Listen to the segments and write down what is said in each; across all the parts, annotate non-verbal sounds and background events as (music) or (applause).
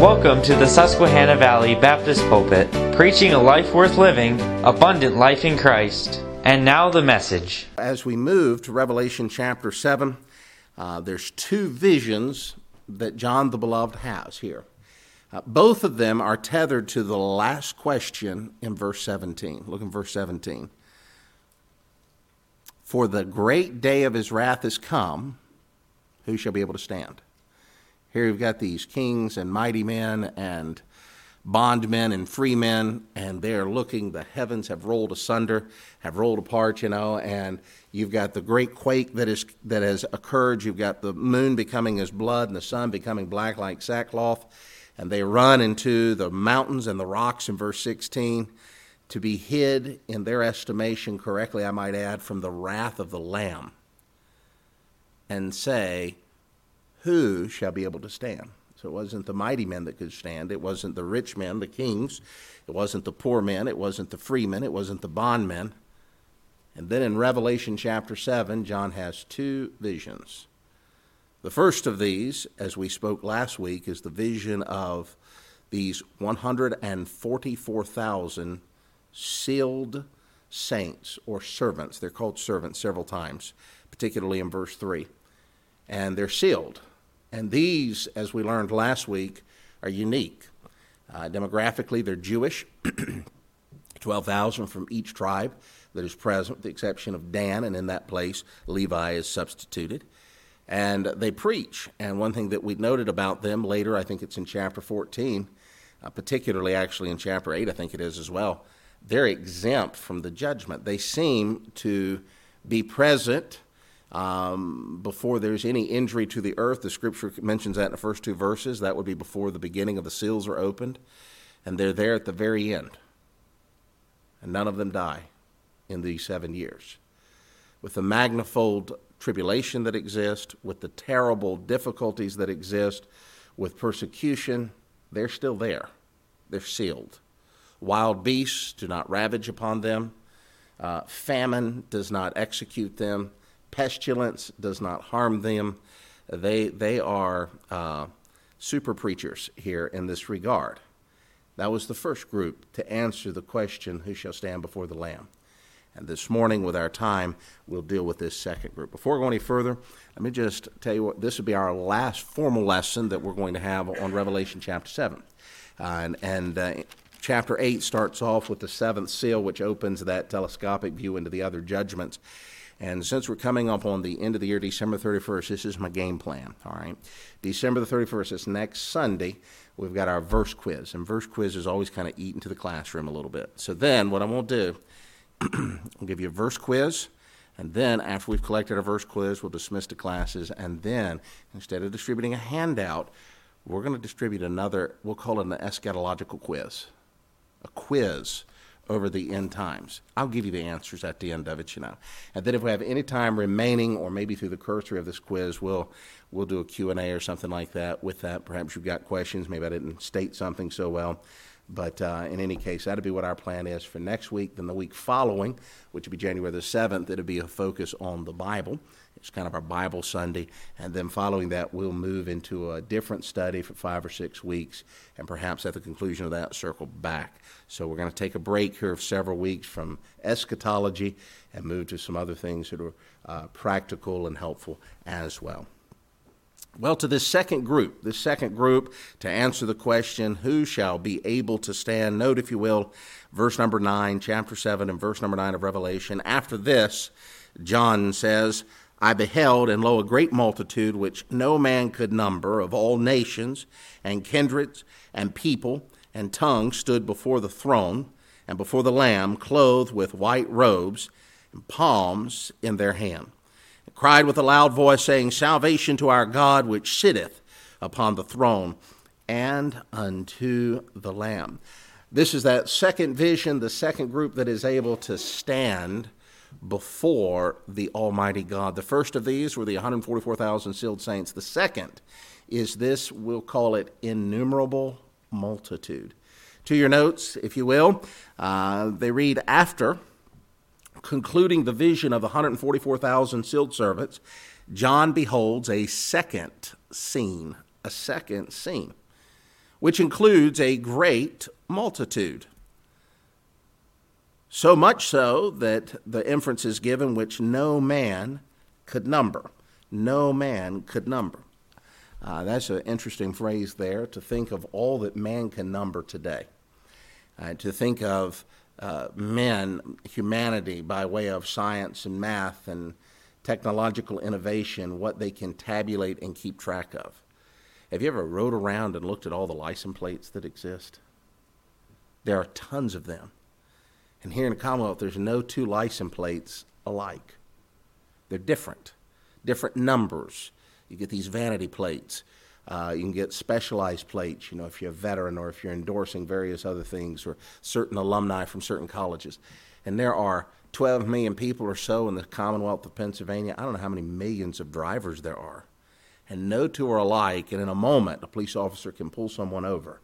Welcome to the Susquehanna Valley Baptist Pulpit, preaching a life worth living, abundant life in Christ. And now the message. As we move to Revelation chapter 7, uh, there's two visions that John the Beloved has here. Uh, both of them are tethered to the last question in verse 17. Look in verse 17. For the great day of his wrath is come, who shall be able to stand? Here you've got these kings and mighty men and bondmen and freemen, and they're looking. The heavens have rolled asunder, have rolled apart, you know, and you've got the great quake that is that has occurred. You've got the moon becoming as blood and the sun becoming black like sackcloth, and they run into the mountains and the rocks in verse 16 to be hid in their estimation correctly, I might add, from the wrath of the Lamb, and say, who shall be able to stand? So it wasn't the mighty men that could stand. It wasn't the rich men, the kings. It wasn't the poor men. It wasn't the free men. It wasn't the bondmen. And then in Revelation chapter 7, John has two visions. The first of these, as we spoke last week, is the vision of these 144,000 sealed saints or servants. They're called servants several times, particularly in verse 3. And they're sealed. And these, as we learned last week, are unique. Uh, demographically, they're Jewish, (clears throat) 12,000 from each tribe that is present, with the exception of Dan, and in that place, Levi is substituted. And they preach. And one thing that we noted about them later, I think it's in chapter 14, uh, particularly actually in chapter 8, I think it is as well, they're exempt from the judgment. They seem to be present um, before there's any injury to the earth. The scripture mentions that in the first two verses. That would be before the beginning of the seals are opened. And they're there at the very end. And none of them die in these seven years. With the magnifold tribulation that exists, with the terrible difficulties that exist, with persecution, they're still there. They're sealed. Wild beasts do not ravage upon them. Uh, famine does not execute them pestilence does not harm them. They, they are uh, super preachers here in this regard. That was the first group to answer the question, Who shall stand before the Lamb? And this morning, with our time, we'll deal with this second group. Before we go any further, let me just tell you what this will be our last formal lesson that we're going to have on Revelation chapter 7. Uh, and and uh, chapter 8 starts off with the seventh seal, which opens that telescopic view into the other judgments. And since we're coming up on the end of the year, December 31st, this is my game plan, all right? December the 31st, it's next Sunday, we've got our verse quiz. And verse quiz is always kind of eaten to the classroom a little bit. So then what I'm going to do, (clears throat) I'll give you a verse quiz. And then, after we've collected our verse quiz, we'll dismiss the classes. And then, instead of distributing a handout, we're going to distribute another, we'll call it an eschatological quiz. A quiz over the end times. I'll give you the answers at the end of it, you know. And then if we have any time remaining, or maybe through the cursory of this quiz, we'll we'll do a Q&A or something like that with that. Perhaps you've got questions. Maybe I didn't state something so well. But uh, in any case, that'll be what our plan is for next week. Then the week following, which will be January the 7th, it'll be a focus on the Bible. It's kind of our Bible Sunday. And then following that, we'll move into a different study for five or six weeks. And perhaps at the conclusion of that, circle back. So we're going to take a break here of several weeks from eschatology and move to some other things that are uh, practical and helpful as well. Well, to this second group, this second group, to answer the question, who shall be able to stand? Note, if you will, verse number 9, chapter 7, and verse number 9 of Revelation. After this, John says, I beheld, and lo, a great multitude which no man could number, of all nations, and kindreds, and people, and tongues, stood before the throne, and before the Lamb, clothed with white robes, and palms in their hand and cried with a loud voice, saying, Salvation to our God which sitteth upon the throne and unto the Lamb. This is that second vision, the second group that is able to stand before the Almighty God. The first of these were the 144,000 sealed saints. The second is this, we'll call it innumerable multitude. To your notes, if you will, uh, they read after concluding the vision of the 144,000 sealed servants, John beholds a second scene. A second scene. which includes a great multitude. So much so that the inference is given which no man could number. No man could number. Uh, that's an interesting phrase there to think of all that man can number today. Uh, to think of uh, men, humanity, by way of science and math and technological innovation, what they can tabulate and keep track of. Have you ever rode around and looked at all the license plates that exist? There are tons of them. And here in the Commonwealth, there's no two license plates alike. They're different, different numbers. You get these vanity plates. Uh, you can get specialized plates, you know, if you're a veteran or if you're endorsing various other things or certain alumni from certain colleges. And there are 12 million people or so in the Commonwealth of Pennsylvania. I don't know how many millions of drivers there are. And no two are alike. And in a moment, a police officer can pull someone over.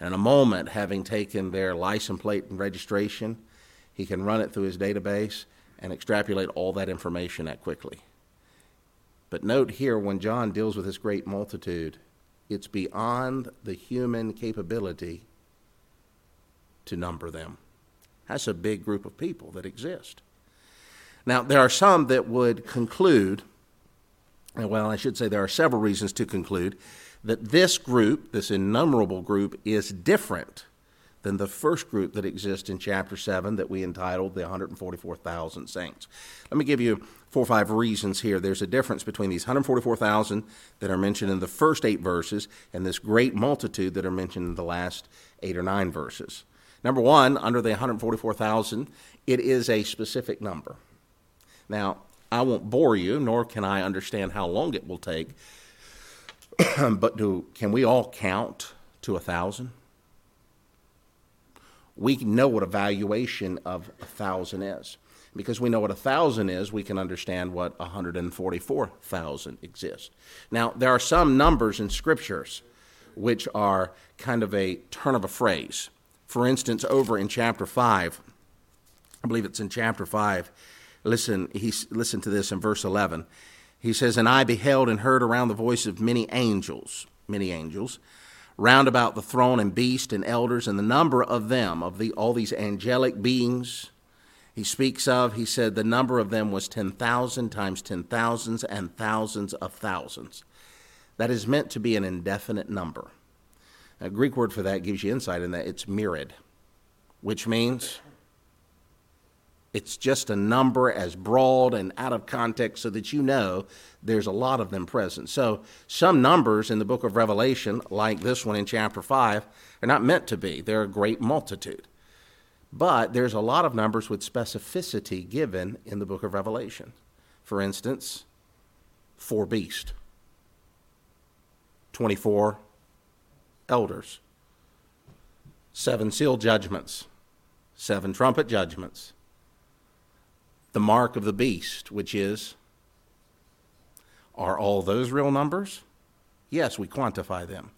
In a moment, having taken their license plate and registration, he can run it through his database and extrapolate all that information that quickly. But note here, when John deals with this great multitude, it's beyond the human capability to number them. That's a big group of people that exist. Now, there are some that would conclude, well, I should say there are several reasons to conclude, that this group, this innumerable group, is different than the first group that exists in chapter 7 that we entitled the 144,000 saints. Let me give you four or five reasons here. There's a difference between these 144,000 that are mentioned in the first eight verses and this great multitude that are mentioned in the last eight or nine verses. Number one, under the 144,000, it is a specific number. Now, I won't bore you, nor can I understand how long it will take, (clears throat) but do, can we all count to a thousand? we know what a valuation of a thousand is. Because we know what a thousand is, we can understand what 144,000 exists. Now, there are some numbers in scriptures which are kind of a turn of a phrase. For instance, over in chapter 5, I believe it's in chapter 5, listen, he, listen to this in verse 11. He says, And I beheld and heard around the voice of many angels, many angels, round about the throne and beast and elders and the number of them of the all these angelic beings. He speaks of he said the number of them was 10,000 times 10,000s and thousands of thousands. That is meant to be an indefinite number. A greek word for that gives you insight in that it's myriad which means it's just a number as broad and out of context so that you know there's a lot of them present. So, some numbers in the book of Revelation, like this one in chapter 5, are not meant to be. They're a great multitude. But there's a lot of numbers with specificity given in the book of Revelation. For instance, four beasts, 24 elders, seven seal judgments, seven trumpet judgments the mark of the beast, which is are all those real numbers? Yes, we quantify them.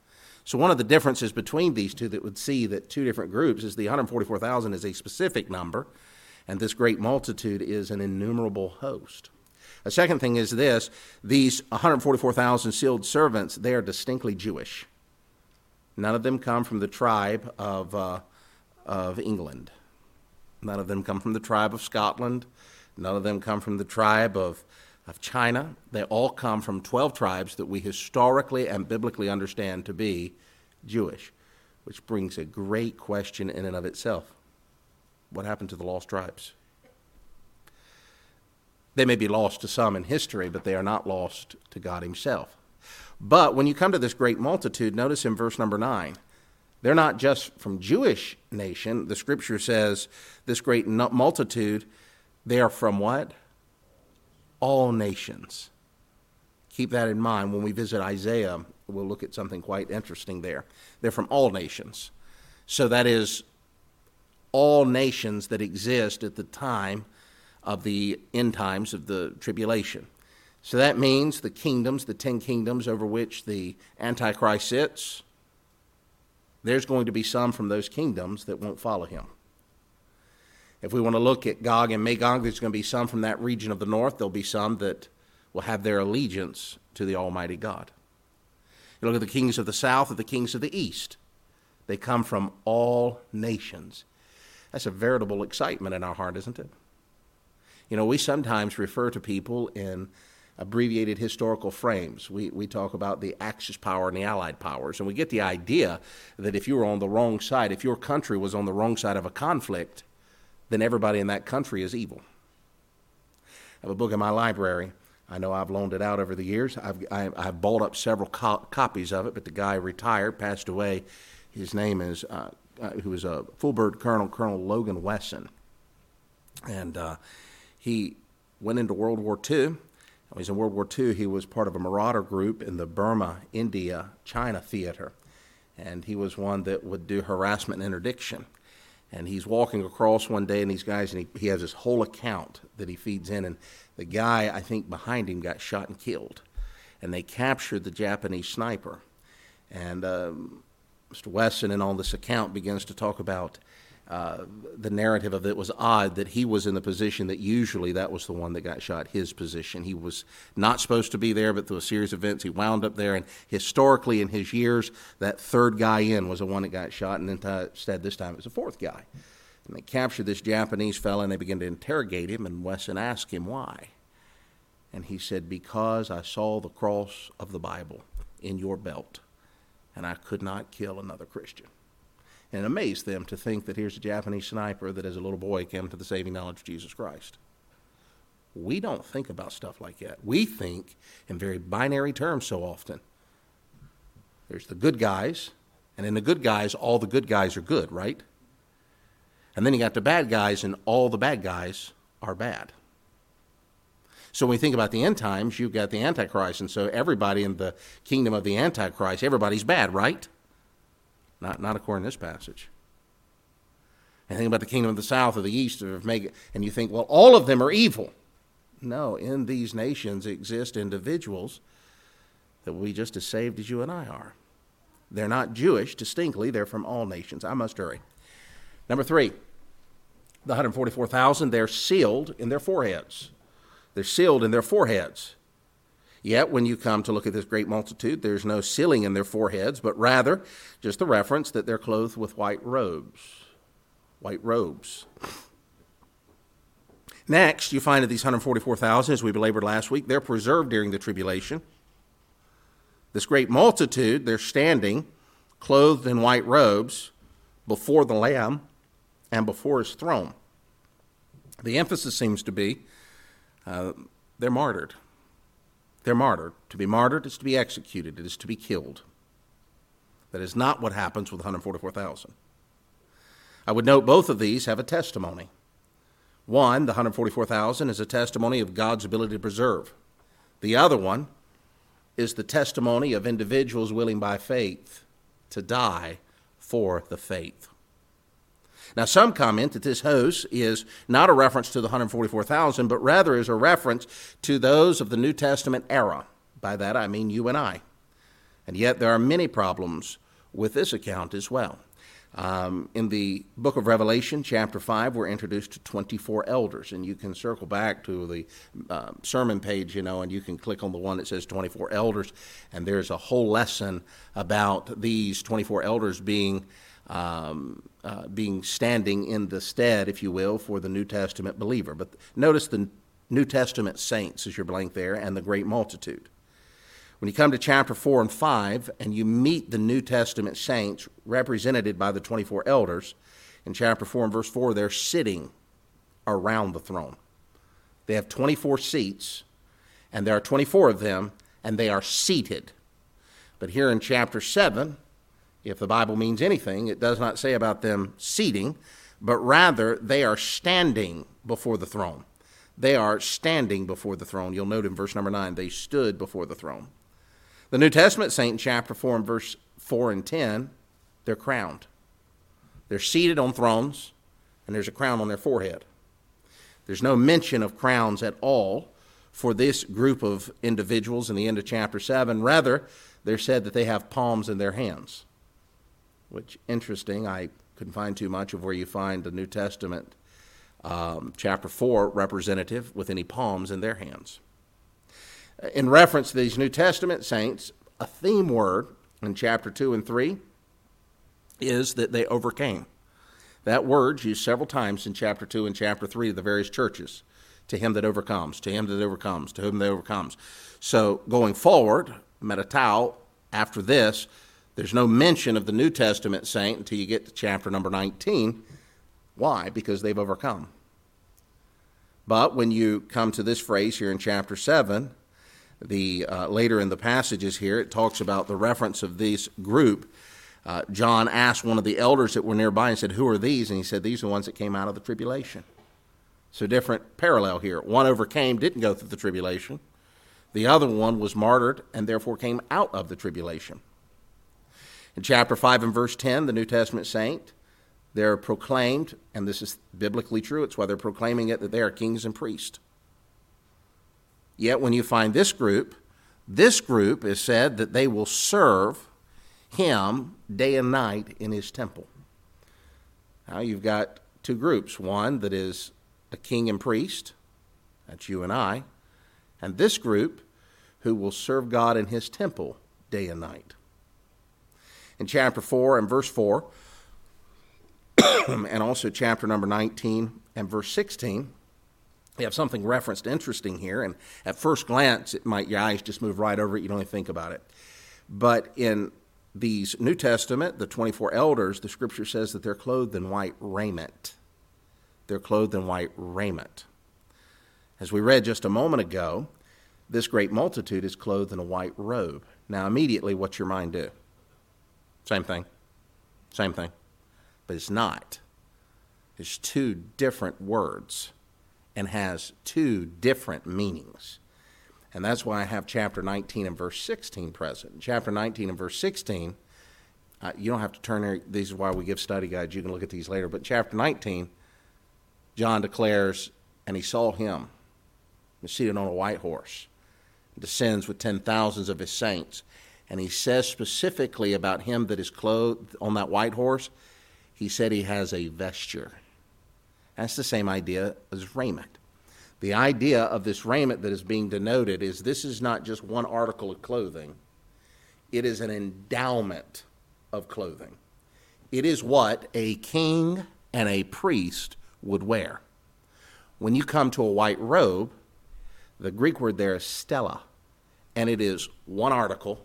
So one of the differences between these two that would see that two different groups is the 144,000 is a specific number, and this great multitude is an innumerable host. A second thing is this these 144,000 sealed servants, they are distinctly Jewish. None of them come from the tribe of, uh, of England. None of them come from the tribe of Scotland. None of them come from the tribe of, of China. They all come from 12 tribes that we historically and biblically understand to be Jewish, which brings a great question in and of itself. What happened to the lost tribes? They may be lost to some in history, but they are not lost to God Himself. But when you come to this great multitude, notice in verse number 9, they're not just from Jewish nation. The scripture says this great multitude they are from what? All nations. Keep that in mind when we visit Isaiah. We'll look at something quite interesting there. They're from all nations. So that is all nations that exist at the time of the end times of the tribulation. So that means the kingdoms, the ten kingdoms over which the Antichrist sits, there's going to be some from those kingdoms that won't follow him. If we want to look at Gog and Magog, there's going to be some from that region of the north. There'll be some that will have their allegiance to the Almighty God. You look at the kings of the south and the kings of the east. They come from all nations. That's a veritable excitement in our heart, isn't it? You know, we sometimes refer to people in abbreviated historical frames. We, we talk about the Axis power and the Allied powers, and we get the idea that if you were on the wrong side, if your country was on the wrong side of a conflict, then everybody in that country is evil. I have a book in my library. I know I've loaned it out over the years. I've, I, i have bought up several co- copies of it, but the guy retired, passed away. His name is, uh, uh, who was a full colonel, Colonel Logan Weston. And uh, he went into World War II when he was in World War II, he was part of a marauder group in the Burma, India, China theater. And he was one that would do harassment and interdiction. And he's walking across one day, and these guys, and he, he has this whole account that he feeds in. And the guy, I think, behind him got shot and killed. And they captured the Japanese sniper. And um, Mr. Weston, in on this account, begins to talk about uh, the narrative of it was odd that he was in the position that usually that was the one that got shot, his position. He was not supposed to be there, but through a series of events, he wound up there. And historically, in his years, that third guy in was the one that got shot, and instead, this time, it was a fourth guy. And they captured this Japanese fellow, and they began to interrogate him, and Weston asked him why. And he said, Because I saw the cross of the Bible in your belt, and I could not kill another Christian and amazed them to think that here's a Japanese sniper that as a little boy came to the saving knowledge of Jesus Christ. We don't think about stuff like that. We think in very binary terms so often. There's the good guys, and in the good guys, all the good guys are good, right? And then you got the bad guys, and all the bad guys are bad. So when we think about the end times, you've got the Antichrist, and so everybody in the kingdom of the Antichrist, everybody's bad, right? Not, not according to this passage. And think about the kingdom of the south or the east, or Mega, and you think, well, all of them are evil. No, in these nations exist individuals that will be just as saved as you and I are. They're not Jewish distinctly, they're from all nations. I must hurry. Number three, the 144,000, they're sealed in their foreheads. They're sealed in their foreheads. Yet, when you come to look at this great multitude, there's no sealing in their foreheads, but rather just the reference that they're clothed with white robes. White robes. Next, you find that these 144,000, as we belabored last week, they're preserved during the tribulation. This great multitude, they're standing clothed in white robes before the Lamb and before his throne. The emphasis seems to be uh, they're martyred. They're martyred. To be martyred is to be executed, it is to be killed. That is not what happens with 144,000. I would note both of these have a testimony. One, the 144,000, is a testimony of God's ability to preserve. The other one is the testimony of individuals willing by faith to die for the faith. Now, some comment that this host is not a reference to the 144,000, but rather is a reference to those of the New Testament era. By that I mean you and I. And yet there are many problems with this account as well. Um, in the book of Revelation, chapter 5, we're introduced to 24 elders, and you can circle back to the uh, sermon page, you know, and you can click on the one that says 24 elders, and there's a whole lesson about these 24 elders being um, uh, being standing in the stead, if you will, for the New Testament believer. But notice the New Testament saints as your blank there, and the great multitude. When you come to chapter 4 and 5, and you meet the New Testament saints represented by the 24 elders, in chapter 4 and verse 4, they're sitting around the throne. They have 24 seats, and there are 24 of them, and they are seated. But here in chapter 7, if the Bible means anything, it does not say about them seating, but rather they are standing before the throne. They are standing before the throne. You'll note in verse number 9, they stood before the throne. The New Testament saint in chapter 4 and verse 4 and 10, they're crowned. They're seated on thrones, and there's a crown on their forehead. There's no mention of crowns at all for this group of individuals in the end of chapter 7. Rather, they're said that they have palms in their hands which interesting. I couldn't find too much of where you find the New Testament um, chapter 4 representative with any palms in their hands. In reference to these New Testament saints, a theme word in chapter 2 and 3 is that they overcame. That word's used several times in chapter 2 and chapter 3 of the various churches. To him that overcomes, to him that overcomes, to whom that overcomes. So going forward, metatau, after this, there's no mention of the New Testament saint until you get to chapter number 19. Why? Because they've overcome. But when you come to this phrase here in chapter 7, the uh, later in the passages here, it talks about the reference of this group. Uh, John asked one of the elders that were nearby and said, Who are these? And he said, These are the ones that came out of the tribulation. So, different parallel here. One overcame, didn't go through the tribulation. The other one was martyred and therefore came out of the tribulation. In chapter 5 and verse 10, the New Testament saint, they're proclaimed, and this is biblically true, it's why they're proclaiming it, that they are kings and priests. Yet when you find this group, this group is said that they will serve him day and night in his temple. Now you've got two groups one that is a king and priest, that's you and I, and this group who will serve God in his temple day and night. In chapter 4 and verse 4, (clears throat) and also chapter number 19 and verse 16, we have something referenced interesting here, and at first glance, it might your eyes just move right over it. You don't even think about it. But in these New Testament, the 24 elders, the scripture says that they're clothed in white raiment. They're clothed in white raiment. As we read just a moment ago, this great multitude is clothed in a white robe. Now, immediately, what's your mind do? Same thing. Same thing. But it's not. It's two different words and has two different meanings. And that's why I have chapter 19 and verse 16 present. chapter 19 and verse 16, uh, you don't have to turn. These are why we give study guides. You can look at these later. But chapter 19, John declares, And he saw him seated on a white horse, descends with ten thousands of his saints. And he says specifically about him that is clothed on that white horse, he said he has a vesture. That's the same idea as raiment. The idea of this raiment that is being denoted is this is not just one article of clothing, it is an endowment of clothing. It is what a king and a priest would wear. When you come to a white robe, the Greek word there is stella, and it is one article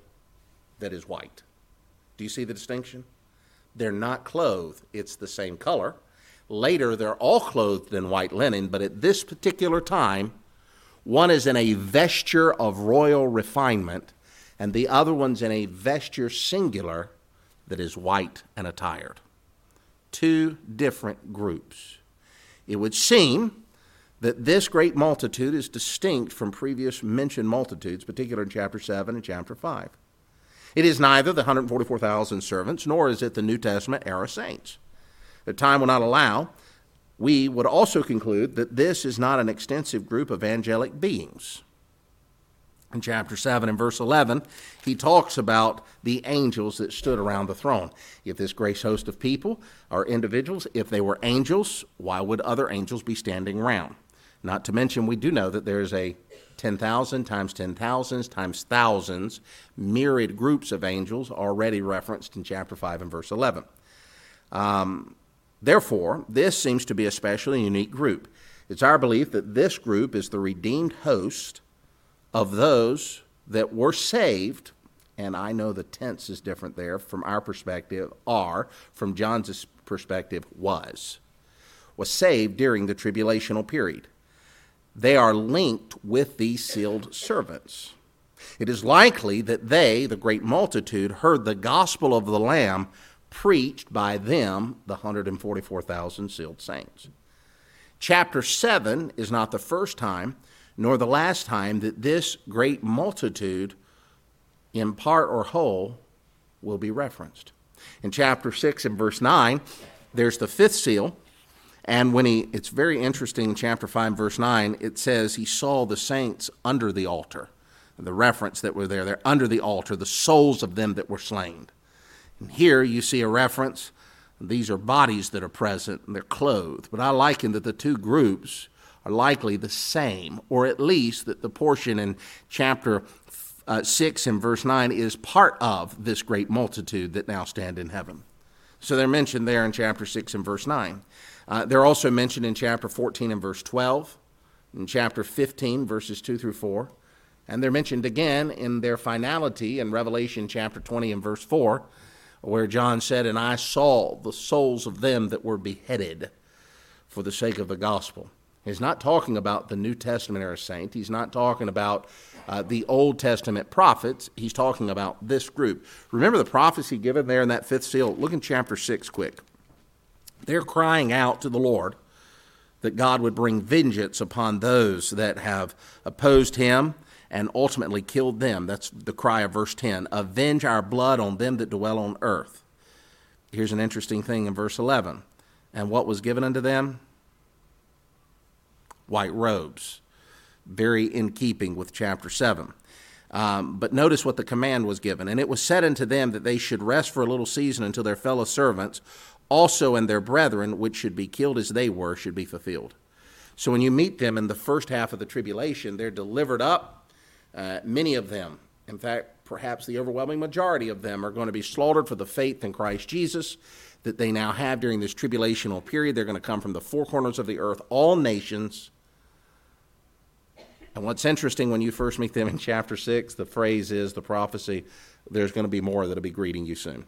that is white. Do you see the distinction? They're not clothed, it's the same color Later, they're all clothed in white linen, but at this particular time, one is in a vesture of royal refinement, and the other one's in a vesture singular that is white and attired. Two different groups. It would seem that this great multitude is distinct from previous mentioned multitudes, particularly in chapter 7 and chapter 5. It is neither the 144,000 servants, nor is it the New Testament era saints that time will not allow, we would also conclude that this is not an extensive group of angelic beings. In chapter 7 and verse 11, he talks about the angels that stood around the throne. If this grace host of people are individuals, if they were angels, why would other angels be standing around? Not to mention, we do know that there's a 10,000 times 10,000s times thousands, myriad groups of angels already referenced in chapter 5 and verse 11. Um, Therefore, this seems to be a special unique group. It's our belief that this group is the redeemed host of those that were saved, and I know the tense is different there from our perspective, are, from John's perspective, was, was saved during the tribulational period. They are linked with these sealed servants. It is likely that they, the great multitude, heard the gospel of the Lamb preached by them, the 144,000 sealed saints. Chapter 7 is not the first time nor the last time that this great multitude, in part or whole, will be referenced. In chapter 6 and verse 9, there's the fifth seal. And when he, it's very interesting, chapter 5, verse 9, it says he saw the saints under the altar. The reference that were there, they're under the altar, the souls of them that were slain. And here you see a reference. These are bodies that are present and they're clothed. But I liken that the two groups are likely the same, or at least that the portion in chapter uh, 6 and verse 9 is part of this great multitude that now stand in heaven. So they're mentioned there in chapter 6 and verse 9. Uh, they're also mentioned in chapter 14 and verse 12, in chapter 15, verses 2 through 4, and they're mentioned again in their finality in Revelation chapter 20 and verse 4, where John said, And I saw the souls of them that were beheaded for the sake of the gospel. He's not talking about the New Testament era saint. He's not talking about uh, the Old Testament prophets. He's talking about this group. Remember the prophecy given there in that fifth seal? Look in chapter 6 quick. They're crying out to the Lord that God would bring vengeance upon those that have opposed him and ultimately killed them. That's the cry of verse 10 Avenge our blood on them that dwell on earth. Here's an interesting thing in verse 11. And what was given unto them? White robes. Very in keeping with chapter 7. Um, but notice what the command was given. And it was said unto them that they should rest for a little season until their fellow servants also and their brethren, which should be killed as they were, should be fulfilled. So when you meet them in the first half of the tribulation, they're delivered up. Uh, many of them, in fact, perhaps the overwhelming majority of them, are going to be slaughtered for the faith in Christ Jesus that they now have during this tribulational period. They're going to come from the four corners of the earth, all nations. And what's interesting when you first meet them in chapter 6, the phrase is the prophecy there's going to be more that'll be greeting you soon.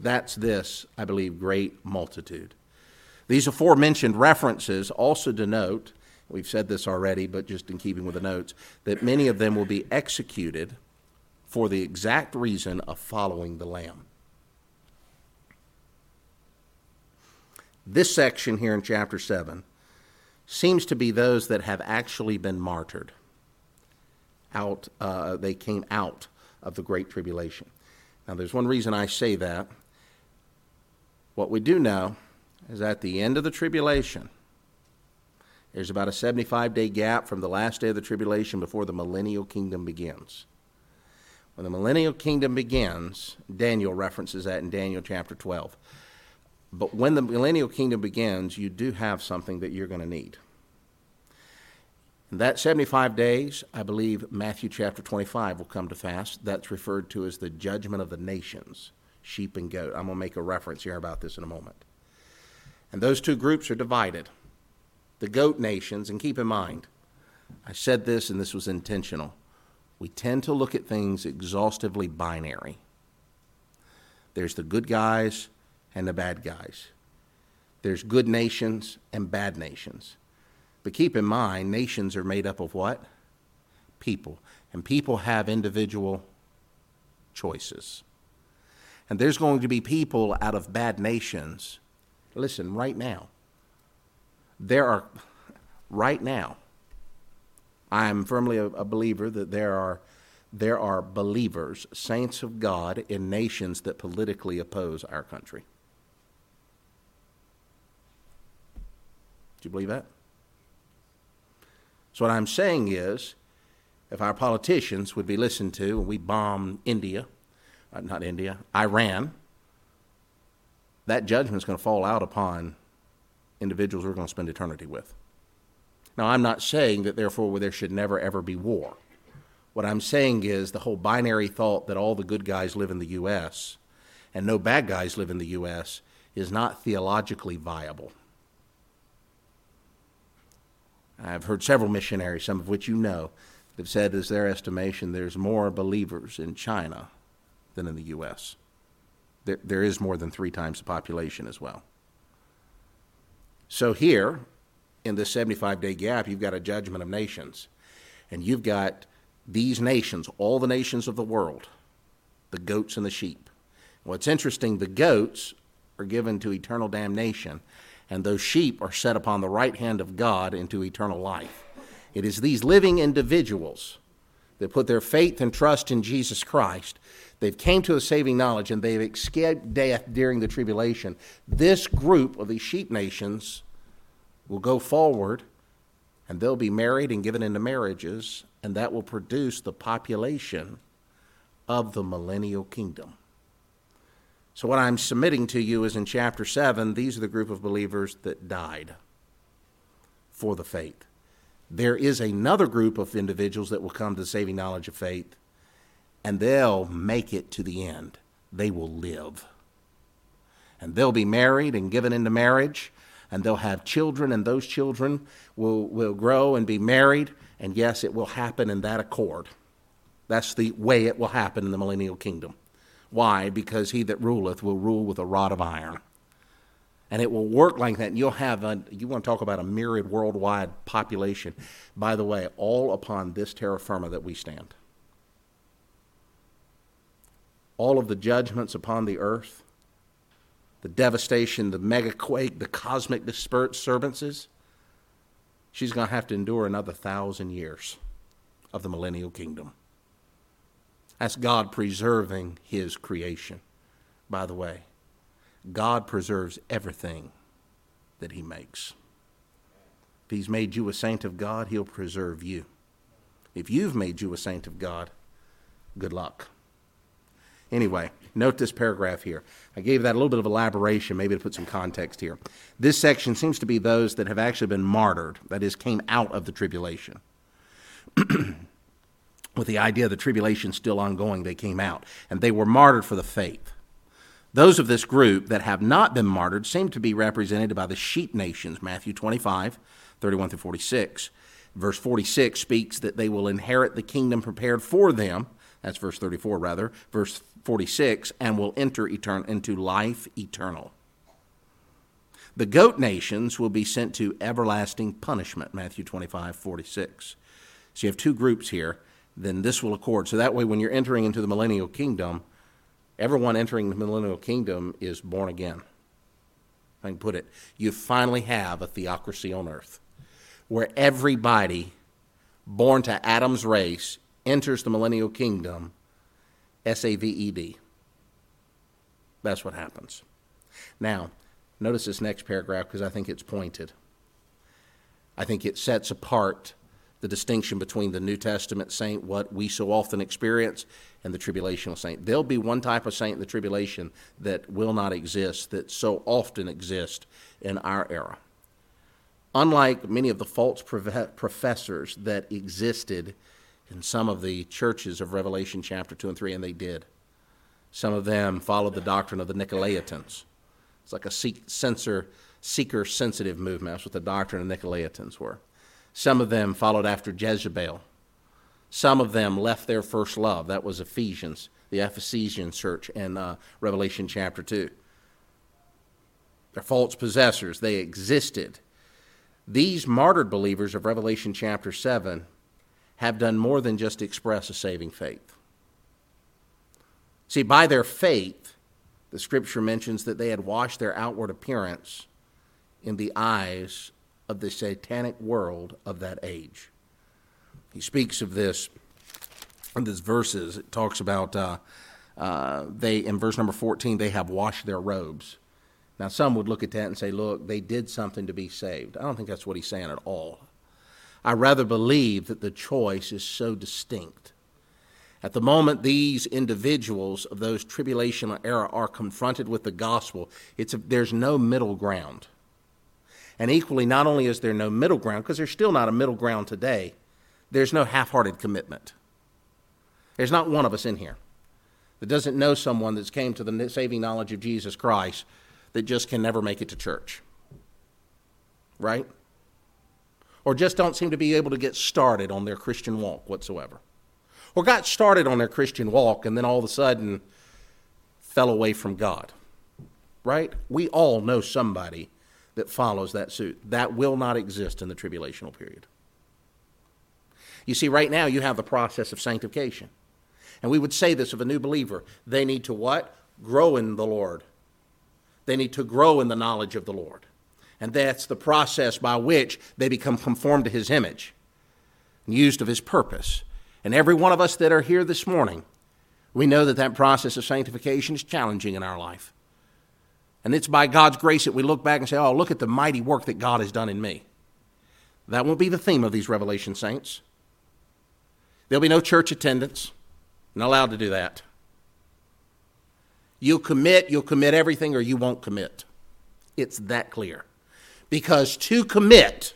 That's this, I believe, great multitude. These aforementioned references also denote, we've said this already, but just in keeping with the notes, that many of them will be executed for the exact reason of following the Lamb. This section here in chapter 7 seems to be those that have actually been martyred. Out, uh, they came out of the Great Tribulation. Now, there's one reason I say that, what we do know is at the end of the tribulation, there's about a 75 day gap from the last day of the tribulation before the millennial kingdom begins. When the millennial kingdom begins, Daniel references that in Daniel chapter 12. But when the millennial kingdom begins, you do have something that you're going to need. In that 75 days, I believe Matthew chapter 25 will come to pass. That's referred to as the judgment of the nations sheep and goat. I'm going to make a reference here about this in a moment. And those two groups are divided. The goat nations, and keep in mind, I said this and this was intentional. We tend to look at things exhaustively binary. There's the good guys and the bad guys. There's good nations and bad nations. But keep in mind, nations are made up of what? People. And people have individual choices. And there's going to be people out of bad nations. Listen, right now, there are, right now, I'm firmly a, a believer that there are, there are believers, saints of God, in nations that politically oppose our country. Do you believe that? So, what I'm saying is, if our politicians would be listened to and we bomb India, Uh, not India, Iran, that judgment is going to fall out upon individuals we're going to spend eternity with. Now, I'm not saying that therefore there should never ever be war. What I'm saying is the whole binary thought that all the good guys live in the U.S. and no bad guys live in the U.S. is not theologically viable. I've heard several missionaries, some of which you know, have said, as their estimation, there's more believers in China than in the U.S. There, there is more than three times the population as well. So here, in this 75 day gap, you've got a judgment of nations. And you've got these nations, all the nations of the world, the goats and the sheep. What's interesting, the goats are given to eternal damnation, and those sheep are set upon the right hand of God into eternal life. It is these living individuals that put their faith and trust in Jesus Christ They've came to a saving knowledge and they've escaped death during the tribulation. This group of these sheep nations will go forward and they'll be married and given into marriages, and that will produce the population of the millennial kingdom. So, what I'm submitting to you is in chapter 7, these are the group of believers that died for the faith. There is another group of individuals that will come to the saving knowledge of faith and they'll make it to the end. They will live. And they'll be married and given into marriage, and they'll have children, and those children will, will grow and be married. And yes, it will happen in that accord. That's the way it will happen in the millennial kingdom. Why? Because he that ruleth will rule with a rod of iron. And it will work like that. And you'll have, a, you want to talk about a myriad worldwide population. By the way, all upon this terra firma that we stand. All of the judgments upon the earth, the devastation, the mega quake, the cosmic disturbances, she's going to have to endure another thousand years of the millennial kingdom. That's God preserving his creation, by the way. God preserves everything that he makes. If he's made you a saint of God, he'll preserve you. If you've made you a saint of God, good luck. Anyway, note this paragraph here. I gave that a little bit of elaboration, maybe to put some context here. This section seems to be those that have actually been martyred, that is, came out of the tribulation. (clears throat) With the idea of the tribulation still ongoing, they came out, and they were martyred for the faith. Those of this group that have not been martyred seem to be represented by the sheep nations, Matthew 25, 31 through 46. Verse 46 speaks that they will inherit the kingdom prepared for them. That's verse 34, rather. Verse 46, and will enter etern- into life eternal. The goat nations will be sent to everlasting punishment, Matthew 25, 46. So you have two groups here, then this will accord. So that way, when you're entering into the millennial kingdom, everyone entering the millennial kingdom is born again. I can put it. You finally have a theocracy on earth where everybody born to Adam's race enters the millennial kingdom, S A V E D. That's what happens. Now, notice this next paragraph because I think it's pointed. I think it sets apart the distinction between the New Testament saint, what we so often experience, and the tribulational saint. There'll be one type of saint in the tribulation that will not exist, that so often exists in our era. Unlike many of the false professors that existed in some of the churches of Revelation chapter 2 and 3, and they did. Some of them followed the doctrine of the Nicolaitans. It's like a censor, seeker sensitive movement. That's what the doctrine of Nicolaitans were. Some of them followed after Jezebel. Some of them left their first love. That was Ephesians, the Ephesian church in uh, Revelation chapter 2. They're false possessors. They existed. These martyred believers of Revelation chapter 7 have done more than just express a saving faith. See, by their faith, the scripture mentions that they had washed their outward appearance in the eyes of the satanic world of that age. He speaks of this in these verses. It talks about uh, uh, they in verse number 14 they have washed their robes. Now some would look at that and say, look, they did something to be saved. I don't think that's what he's saying at all. I rather believe that the choice is so distinct. At the moment these individuals of those tribulational era are confronted with the gospel, it's a, there's no middle ground. And equally, not only is there no middle ground, because there's still not a middle ground today, there's no half hearted commitment. There's not one of us in here that doesn't know someone that's came to the saving knowledge of Jesus Christ that just can never make it to church. Right? Or just don't seem to be able to get started on their Christian walk whatsoever. Or got started on their Christian walk and then all of a sudden fell away from God. Right? We all know somebody that follows that suit. That will not exist in the tribulational period. You see, right now you have the process of sanctification. And we would say this of a new believer. They need to what? Grow in the Lord. They need to grow in the knowledge of the Lord. And that's the process by which they become conformed to his image and used of his purpose. And every one of us that are here this morning, we know that that process of sanctification is challenging in our life. And it's by God's grace that we look back and say, oh, look at the mighty work that God has done in me. That won't be the theme of these Revelation saints. There'll be no church attendance. Not allowed to do that. You'll commit, you'll commit everything, or you won't commit. It's that clear. Because to commit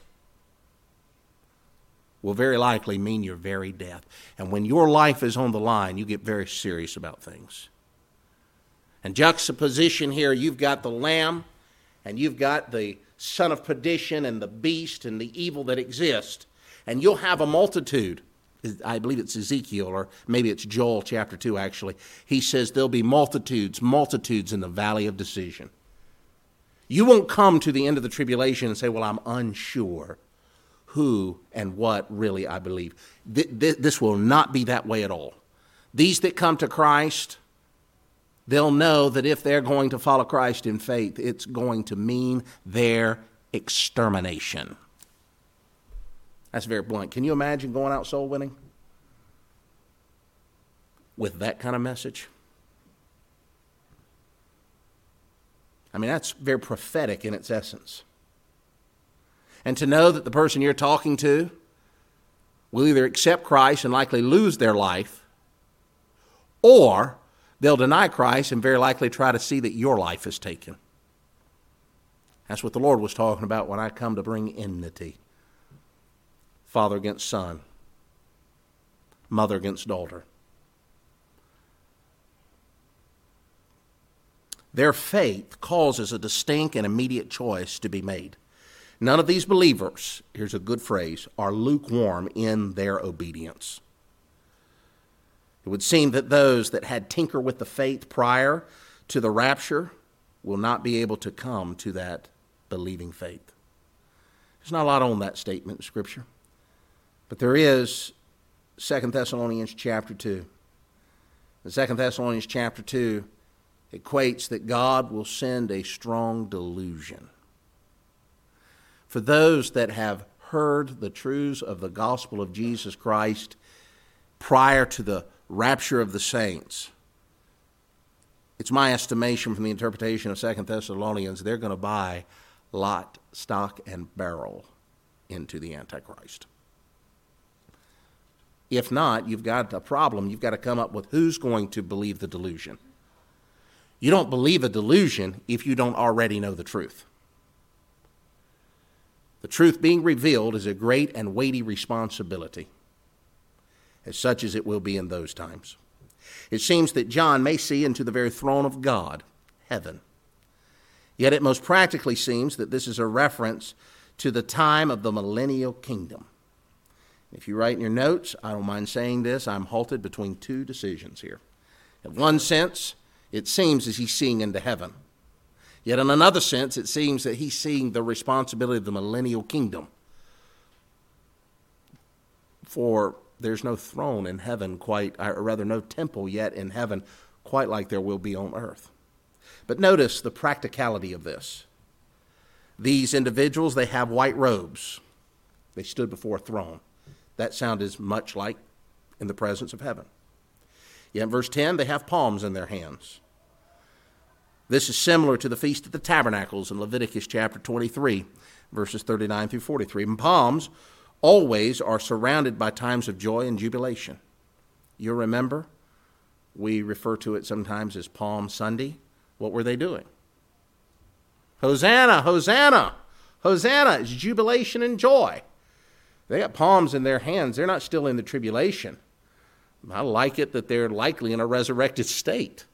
will very likely mean your very death. And when your life is on the line, you get very serious about things. And juxtaposition here, you've got the Lamb and you've got the son of perdition and the beast and the evil that exist. And you'll have a multitude. I believe it's Ezekiel, or maybe it's Joel chapter 2, actually. He says there'll be multitudes, multitudes in the valley of decision. You won't come to the end of the tribulation and say, Well, I'm unsure who and what really I believe. This will not be that way at all. These that come to Christ, they'll know that if they're going to follow Christ in faith, it's going to mean their extermination. That's very blunt. Can you imagine going out soul winning with that kind of message? I mean, that's very prophetic in its essence. And to know that the person you're talking to will either accept Christ and likely lose their life, or they'll deny Christ and very likely try to see that your life is taken. That's what the Lord was talking about when I come to bring enmity father against son, mother against daughter. Their faith causes a distinct and immediate choice to be made. None of these believers, here's a good phrase, are lukewarm in their obedience. It would seem that those that had tinker with the faith prior to the rapture will not be able to come to that believing faith. There's not a lot on that statement in Scripture, but there is Second Thessalonians chapter 2. The Second Thessalonians chapter 2 equates that God will send a strong delusion. For those that have heard the truths of the gospel of Jesus Christ prior to the rapture of the saints, it's my estimation from the interpretation of Second Thessalonians, they're going to buy lot, stock, and barrel into the Antichrist. If not, you've got a problem. You've got to come up with who's going to believe the delusion. You don't believe a delusion if you don't already know the truth. The truth being revealed is a great and weighty responsibility, as such as it will be in those times. It seems that John may see into the very throne of God, heaven. Yet it most practically seems that this is a reference to the time of the millennial kingdom. If you write in your notes, I don't mind saying this, I'm halted between two decisions here. In one sense, it seems as he's seeing into heaven. Yet, in another sense, it seems that he's seeing the responsibility of the millennial kingdom. For there's no throne in heaven quite, or rather, no temple yet in heaven quite like there will be on earth. But notice the practicality of this. These individuals, they have white robes. They stood before a throne. That sounded much like in the presence of heaven. Yet in verse 10, they have palms in their hands. This is similar to the Feast of the Tabernacles in Leviticus chapter 23, verses 39 through 43. And palms always are surrounded by times of joy and jubilation. You'll remember, we refer to it sometimes as Palm Sunday. What were they doing? Hosanna, Hosanna, Hosanna is jubilation and joy. They got palms in their hands. They're not still in the tribulation. I like it that they're likely in a resurrected state.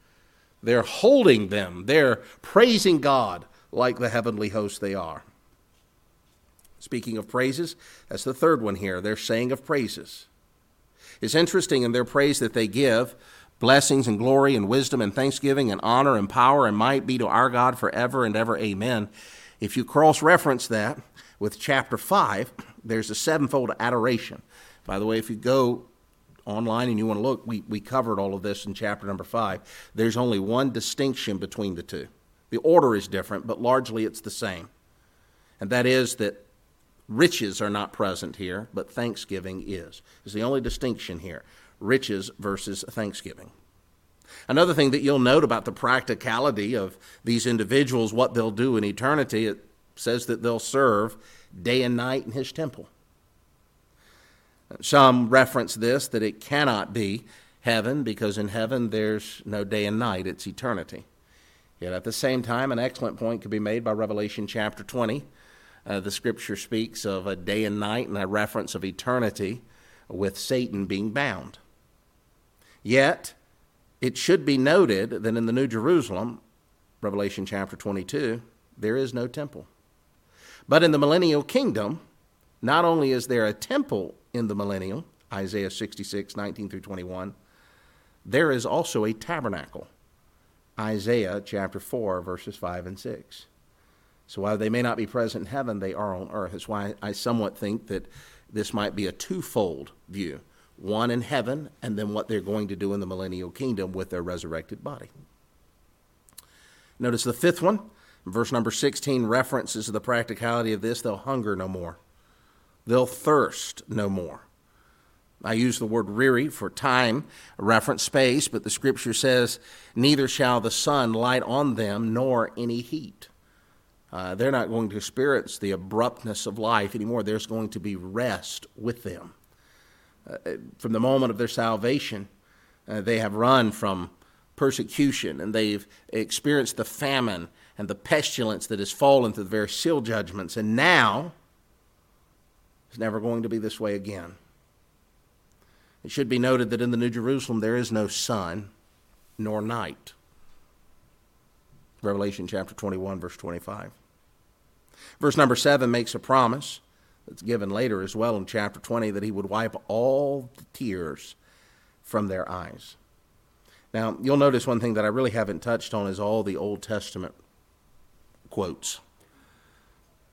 They're holding them, they're praising God like the heavenly host they are. Speaking of praises, that's the third one here. They're saying of praises. It's interesting in their praise that they give blessings and glory and wisdom and thanksgiving and honor and power and might be to our God forever and ever. Amen. If you cross reference that with chapter 5, there's a sevenfold adoration. By the way, if you go online and you want to look, we, we covered all of this in chapter number five. There's only one distinction between the two. The order is different, but largely it's the same. And that is that riches are not present here, but thanksgiving is. Is the only distinction here riches versus thanksgiving. Another thing that you'll note about the practicality of these individuals, what they'll do in eternity, it says that they'll serve day and night in his temple. Some reference this that it cannot be heaven because in heaven there's no day and night, it's eternity. Yet at the same time, an excellent point could be made by Revelation chapter 20. Uh, the scripture speaks of a day and night and a reference of eternity with Satan being bound. Yet, It should be noted that in the New Jerusalem, Revelation chapter 22, there is no temple. But in the millennial kingdom, not only is there a temple in the millennial, Isaiah 66, 19 through 21, there is also a tabernacle, Isaiah chapter 4, verses 5 and 6. So while they may not be present in heaven, they are on earth. That's why I somewhat think that this might be a twofold view one in heaven, and then what they're going to do in the millennial kingdom with their resurrected body. Notice the fifth one, verse number 16, references the practicality of this. They'll hunger no more, they'll thirst no more. I use the word weary for time, reference space, but the scripture says, Neither shall the sun light on them, nor any heat. Uh, they're not going to experience the abruptness of life anymore. There's going to be rest with them. Uh, from the moment of their salvation, uh, they have run from persecution and they've experienced the famine and the pestilence that has fallen through the very seal judgments. And now, it's never going to be this way again. It should be noted that in the New Jerusalem there is no sun nor night. Revelation chapter 21, verse 25. Verse number 7 makes a promise that's given later as well in chapter 20 that he would wipe all the tears from their eyes. Now, you'll notice one thing that I really haven't touched on is all the Old Testament quotes.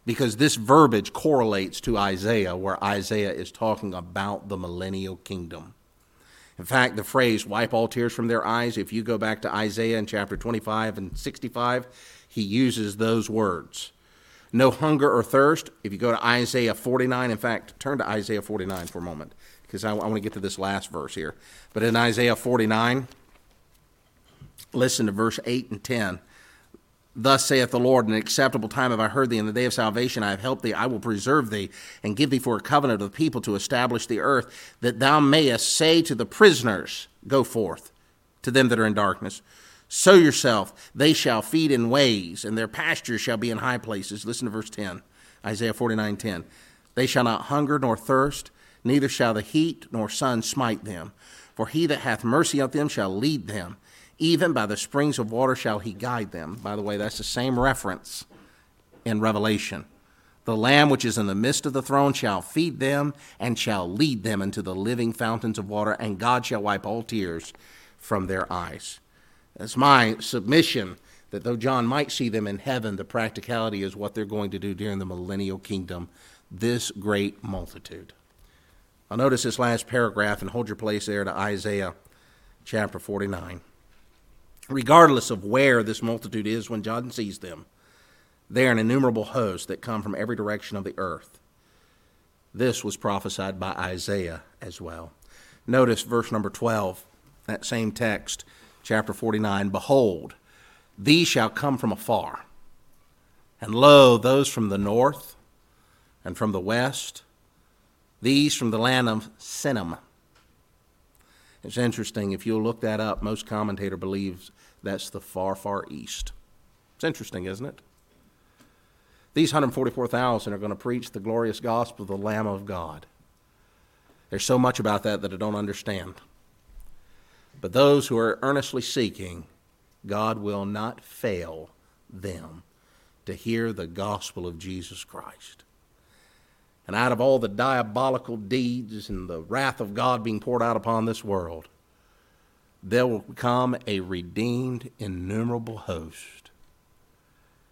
Because this verbiage correlates to Isaiah, where Isaiah is talking about the millennial kingdom. In fact, the phrase wipe all tears from their eyes, if you go back to Isaiah in chapter 25 and 65, he uses those words. No hunger or thirst. If you go to Isaiah 49, in fact, turn to Isaiah 49 for a moment, because I, I want to get to this last verse here. But in Isaiah 49, listen to verse 8 and 10. Thus saith the Lord, in an acceptable time have I heard thee, in the day of salvation I have helped thee. I will preserve thee, and give thee for a covenant of the people to establish the earth, that thou mayest say to the prisoners, Go forth, to them that are in darkness. Sow yourself, they shall feed in ways, and their pastures shall be in high places. Listen to verse 10, Isaiah 49 10. They shall not hunger nor thirst, neither shall the heat nor sun smite them. For he that hath mercy on them shall lead them even by the springs of water shall he guide them. By the way, that's the same reference in Revelation. The Lamb which is in the midst of the throne shall feed them and shall lead them into the living fountains of water, and God shall wipe all tears from their eyes. It's my submission that though John might see them in heaven, the practicality is what they're going to do during the millennial kingdom, this great multitude. I'll notice this last paragraph and hold your place there to Isaiah chapter 49 regardless of where this multitude is when John sees them. They are an innumerable host that come from every direction of the earth. This was prophesied by Isaiah as well. Notice verse number 12, that same text, chapter 49 Behold, these shall come from afar, and lo, those from the north and from the west, these from the land of Sinim it's interesting, if you'll look that up, most commentator believes that's the far, far east. It's interesting, isn't it? These 144,000 are going to preach the glorious gospel of the Lamb of God. There's so much about that that I don't understand. But those who are earnestly seeking, God will not fail them to hear the gospel of Jesus Christ. And out of all the diabolical deeds and the wrath of God being poured out upon this world, there will come a redeemed, innumerable host.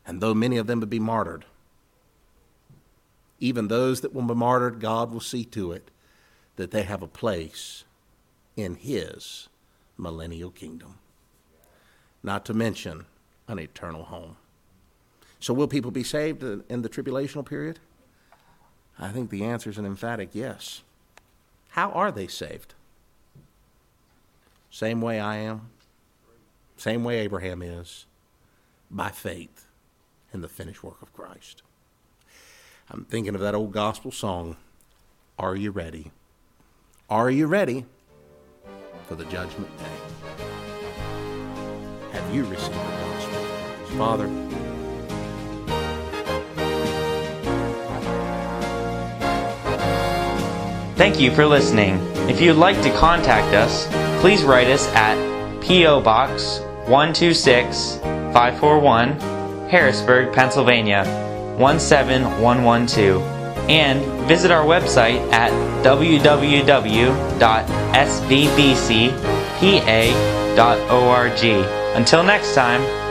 And though many of them will be martyred, even those that will be martyred, God will see to it that they have a place in His millennial kingdom. Not to mention an eternal home. So, will people be saved in the tribulational period? I think the answer is an emphatic yes. How are they saved? Same way I am, same way Abraham is, by faith in the finished work of Christ. I'm thinking of that old gospel song, Are You Ready? Are you ready for the judgment day? Have you received the gospel? Father, Thank you for listening. If you'd like to contact us, please write us at P.O. Box 126 541, Harrisburg, Pennsylvania 17112, and visit our website at www.svbcpa.org. Until next time,